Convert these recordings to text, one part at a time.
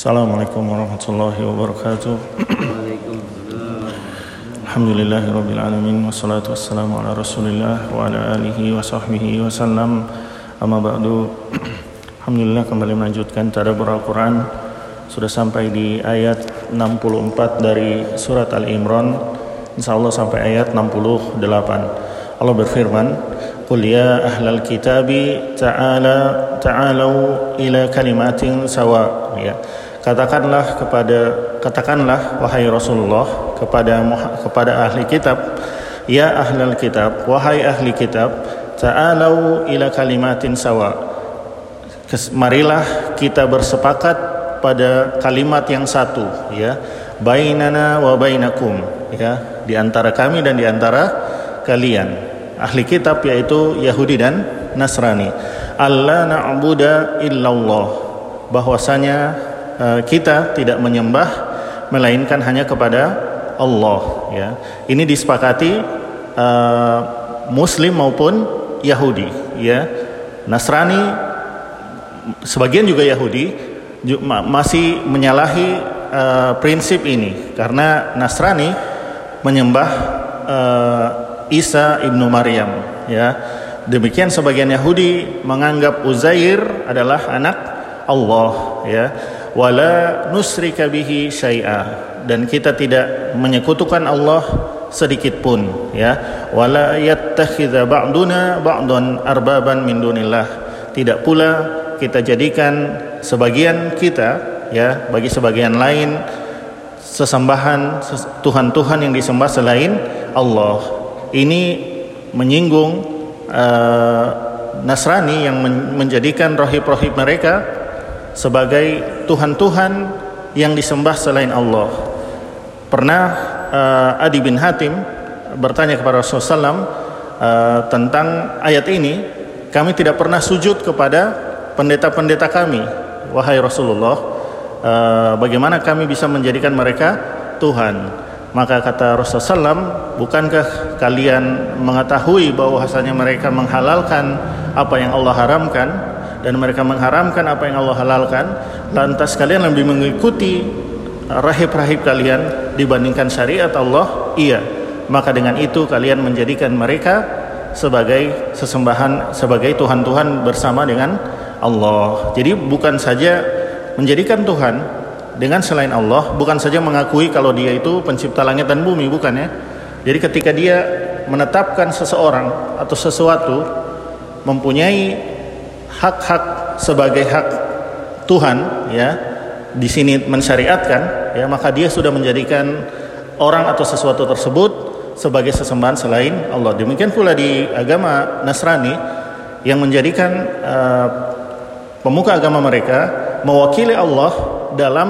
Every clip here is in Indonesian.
Assalamualaikum warahmatullahi wabarakatuh. Alhamdulillahi rabbil alamin wassalatu wassalamu ala Rasulillah wa ala alihi wa sahbihi wasallam. Amma ba'du. Alhamdulillah kembali melanjutkan tadabbur Al-Qur'an. Sudah sampai di ayat 64 dari surat Al-Imran. Insyaallah sampai ayat 68. Allah berfirman, "Qul ya ahlal kitabi ta'ala ta'alu ila kalimatin sawa." Ya. Katakanlah kepada katakanlah wahai Rasulullah kepada kepada ahli kitab, ya ahlal kitab, wahai ahli kitab, ta'alu ila kalimatin sawa. Marilah kita bersepakat pada kalimat yang satu, ya. Bainana wa bainakum, ya, di antara kami dan di antara kalian. Ahli kitab yaitu Yahudi dan Nasrani. Allah na'budu illallah. Bahwasanya uh, kita tidak menyembah melainkan hanya kepada Allah ya. Ini disepakati uh, muslim maupun Yahudi ya. Nasrani sebagian juga Yahudi masih menyalahi uh, prinsip ini karena Nasrani menyembah uh, Isa ibnu Maryam ya demikian sebagian Yahudi menganggap Uzair adalah anak Allah ya wala nusrika bihi syai'a. Dan kita tidak menyekutukan Allah sedikit pun ya. Wala yattakhidha ba'duna ba'dan arbaban min dunillah. Tidak pula kita jadikan sebagian kita ya bagi sebagian lain sesembahan tuhan-tuhan yang disembah selain Allah. Ini menyinggung uh, Nasrani yang menjadikan rohib-rohib mereka sebagai tuhan-tuhan yang disembah selain Allah. Pernah uh, Adi bin Hatim bertanya kepada Rasulullah SAW uh, tentang ayat ini, kami tidak pernah sujud kepada pendeta-pendeta kami, wahai Rasulullah. Uh, bagaimana kami bisa menjadikan mereka Tuhan? Maka kata Rasulullah SAW, bukankah kalian mengetahui bahwasanya mereka menghalalkan apa yang Allah haramkan dan mereka mengharamkan apa yang Allah halalkan, lantas kalian lebih mengikuti rahib-rahib kalian dibandingkan syariat Allah? Iya. Maka dengan itu kalian menjadikan mereka sebagai sesembahan, sebagai tuhan-tuhan bersama dengan Allah. Jadi bukan saja menjadikan Tuhan dengan selain Allah bukan saja mengakui kalau dia itu pencipta langit dan bumi bukan ya jadi ketika dia menetapkan seseorang atau sesuatu mempunyai hak-hak sebagai hak Tuhan ya di sini mensyariatkan ya maka dia sudah menjadikan orang atau sesuatu tersebut sebagai sesembahan selain Allah demikian pula di agama Nasrani yang menjadikan uh, pemuka agama mereka mewakili Allah dalam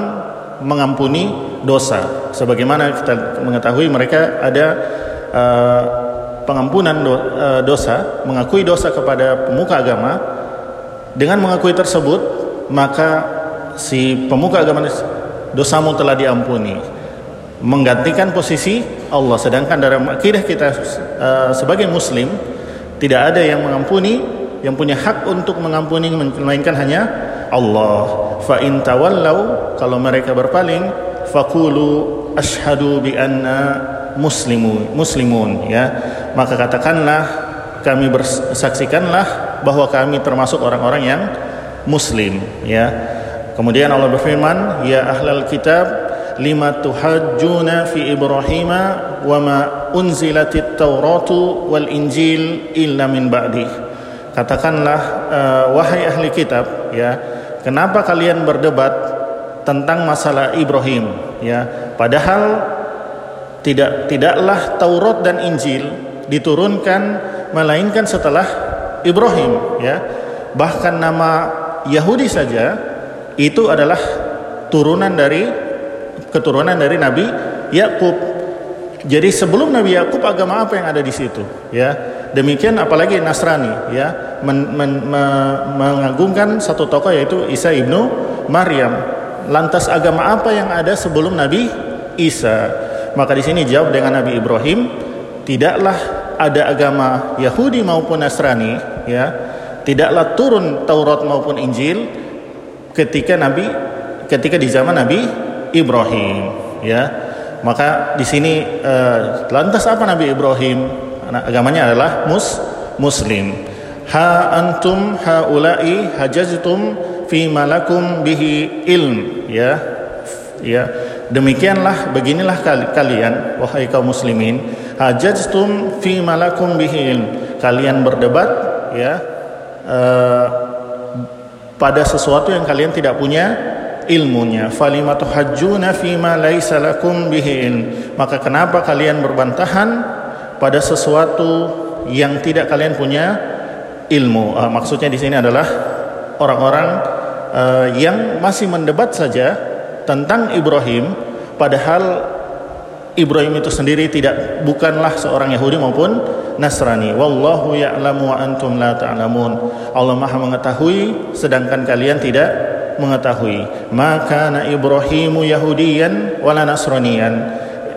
mengampuni dosa. Sebagaimana kita mengetahui mereka ada uh, pengampunan do, uh, dosa, mengakui dosa kepada pemuka agama. Dengan mengakui tersebut, maka si pemuka agama dosamu telah diampuni. Menggantikan posisi Allah. Sedangkan dalam akidah kita uh, sebagai muslim tidak ada yang mengampuni, yang punya hak untuk mengampuni melainkan hanya Allah. Fa in tawallau kalau mereka berpaling faqulu ashhadu bi anna muslimun muslimun ya. Maka katakanlah kami bersaksikanlah bahwa kami termasuk orang-orang yang muslim ya. Kemudian Allah berfirman, "Ya ahlal kitab, lima tuhajjuna fi Ibrahim wa ma unzilatit Tauratu wal Injil illa min ba'di." Katakanlah uh, wahai ahli kitab ya, kenapa kalian berdebat tentang masalah Ibrahim ya? Padahal tidak tidaklah Taurat dan Injil diturunkan melainkan setelah Ibrahim ya. Bahkan nama Yahudi saja itu adalah turunan dari keturunan dari Nabi Yakub. Jadi sebelum Nabi Yakub agama apa yang ada di situ? Ya, demikian apalagi Nasrani, ya, men, men, me, mengagungkan satu tokoh yaitu Isa ibnu Maryam. Lantas agama apa yang ada sebelum Nabi Isa? Maka di sini jawab dengan Nabi Ibrahim, tidaklah ada agama Yahudi maupun Nasrani, ya, tidaklah turun Taurat maupun Injil ketika Nabi ketika di zaman Nabi Ibrahim ya. Maka di sini uh, lantas apa Nabi Ibrahim? Agamanya adalah mus muslim. Ha antum haula'i hajajtum fi malakum bihi ilm ya. Ya. Demikianlah beginilah kalian wahai kaum muslimin hajajtum fi malakum bihi kalian berdebat ya uh, pada sesuatu yang kalian tidak punya ilmunya. Falimatu hajjuna fima laisa lakum bihi maka kenapa kalian berbantahan pada sesuatu yang tidak kalian punya ilmu? Uh, maksudnya di sini adalah orang-orang uh, yang masih mendebat saja tentang Ibrahim padahal Ibrahim itu sendiri tidak bukanlah seorang Yahudi maupun Nasrani. Wallahu ya'lamu wa antum la ta'lamun. Allah Maha mengetahui sedangkan kalian tidak mengetahui. Maka na Ibrahimu Yahudiyan wala Nasraniyan.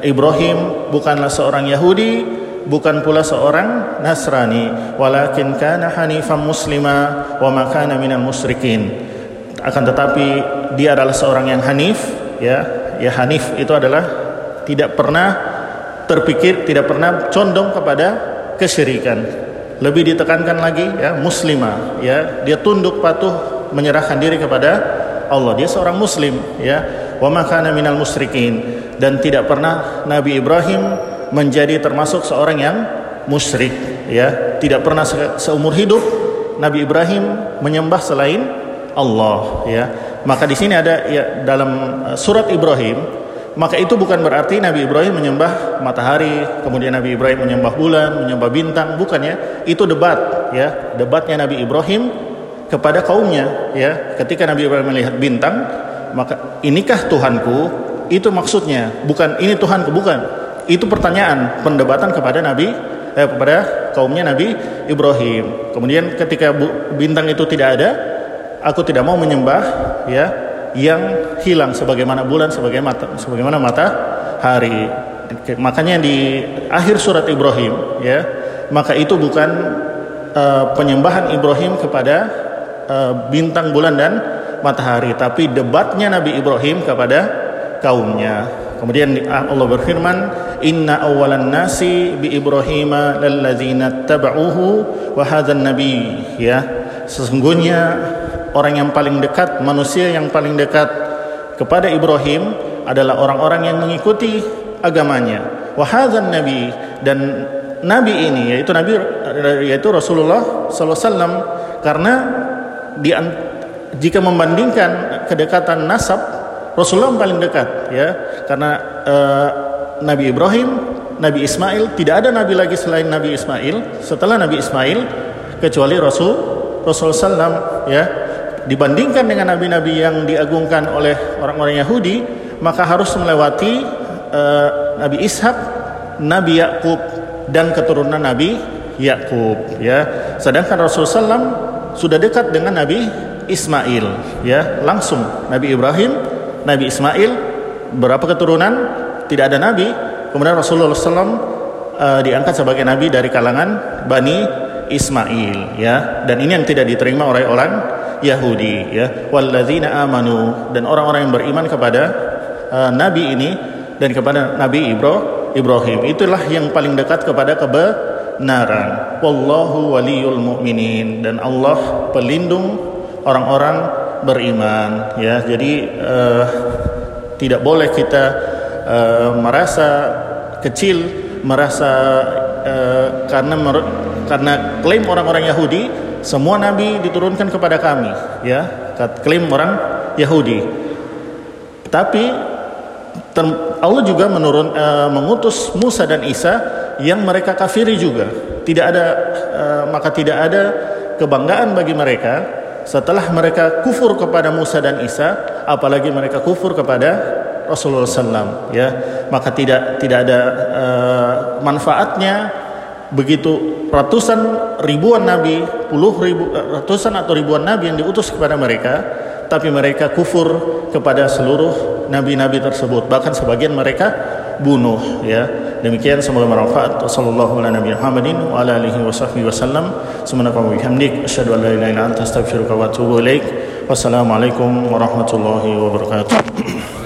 Ibrahim bukanlah seorang Yahudi, bukan pula seorang Nasrani, walakin kana hanifan muslima wa ma kana minal musyrikin. Akan tetapi dia adalah seorang yang hanif, ya. Ya hanif itu adalah tidak pernah terpikir, tidak pernah condong kepada kesyirikan. Lebih ditekankan lagi ya muslimah ya, dia tunduk patuh menyerahkan diri kepada Allah. Dia seorang muslim ya. Wa makana minal musyrikin dan tidak pernah Nabi Ibrahim menjadi termasuk seorang yang musyrik ya. Tidak pernah seumur hidup Nabi Ibrahim menyembah selain Allah ya. Maka di sini ada ya dalam uh, surat Ibrahim maka itu bukan berarti Nabi Ibrahim menyembah matahari, kemudian Nabi Ibrahim menyembah bulan, menyembah bintang, bukan ya. Itu debat ya, debatnya Nabi Ibrahim kepada kaumnya ya. Ketika Nabi Ibrahim melihat bintang, maka inikah Tuhanku? Itu maksudnya, bukan ini Tuhanku, bukan. Itu pertanyaan, pendebatan kepada Nabi eh, kepada kaumnya Nabi Ibrahim. Kemudian ketika bintang itu tidak ada, aku tidak mau menyembah ya yang hilang sebagaimana bulan sebagaimana mata, sebagaimana matahari makanya di akhir surat Ibrahim ya maka itu bukan uh, penyembahan Ibrahim kepada uh, bintang bulan dan matahari tapi debatnya Nabi Ibrahim kepada kaumnya. Kemudian Allah berfirman inna awalan nasi bi Ibrahim lalladzina taba'uhu wa hadzal nabi ya. Sesungguhnya orang yang paling dekat, manusia yang paling dekat kepada Ibrahim adalah orang-orang yang mengikuti agamanya. Wahadzan nabi dan nabi ini yaitu nabi yaitu Rasulullah wasallam karena di, jika membandingkan kedekatan nasab Rasulullah yang paling dekat ya karena uh, Nabi Ibrahim, Nabi Ismail tidak ada nabi lagi selain Nabi Ismail setelah Nabi Ismail kecuali Rasul Rasul sallam ya dibandingkan dengan nabi-nabi yang diagungkan oleh orang-orang Yahudi maka harus melewati uh, Nabi Ishak, Nabi Yakub dan keturunan Nabi Yakub ya. Sedangkan Rasulullah SAW sudah dekat dengan Nabi Ismail ya, langsung Nabi Ibrahim, Nabi Ismail berapa keturunan tidak ada nabi. Kemudian Rasulullah SAW uh, eh, diangkat sebagai nabi dari kalangan Bani Ismail ya. Dan ini yang tidak diterima oleh orang Yahudi ya. Walladzina amanu dan orang-orang yang beriman kepada uh, nabi ini dan kepada Nabi Ibro, Ibrahim. Itulah yang paling dekat kepada kebenaran. Wallahu waliyul mu'minin dan Allah pelindung orang-orang beriman ya. Jadi uh, tidak boleh kita uh, merasa kecil merasa uh, karena karena klaim orang-orang Yahudi semua nabi diturunkan kepada kami ya. Klaim orang Yahudi. Tapi Allah juga menurun uh, mengutus Musa dan Isa yang mereka kafiri juga. Tidak ada uh, maka tidak ada kebanggaan bagi mereka setelah mereka kufur kepada Musa dan Isa apalagi mereka kufur kepada Rasulullah SAW ya. Maka tidak tidak ada uh, manfaatnya begitu ratusan ribuan nabi, puluh ribu, ratusan atau ribuan nabi yang diutus kepada mereka, tapi mereka kufur kepada seluruh nabi-nabi tersebut. Bahkan sebagian mereka bunuh ya. Demikian semoga bermanfaat. Wassalamualaikum warahmatullahi wabarakatuh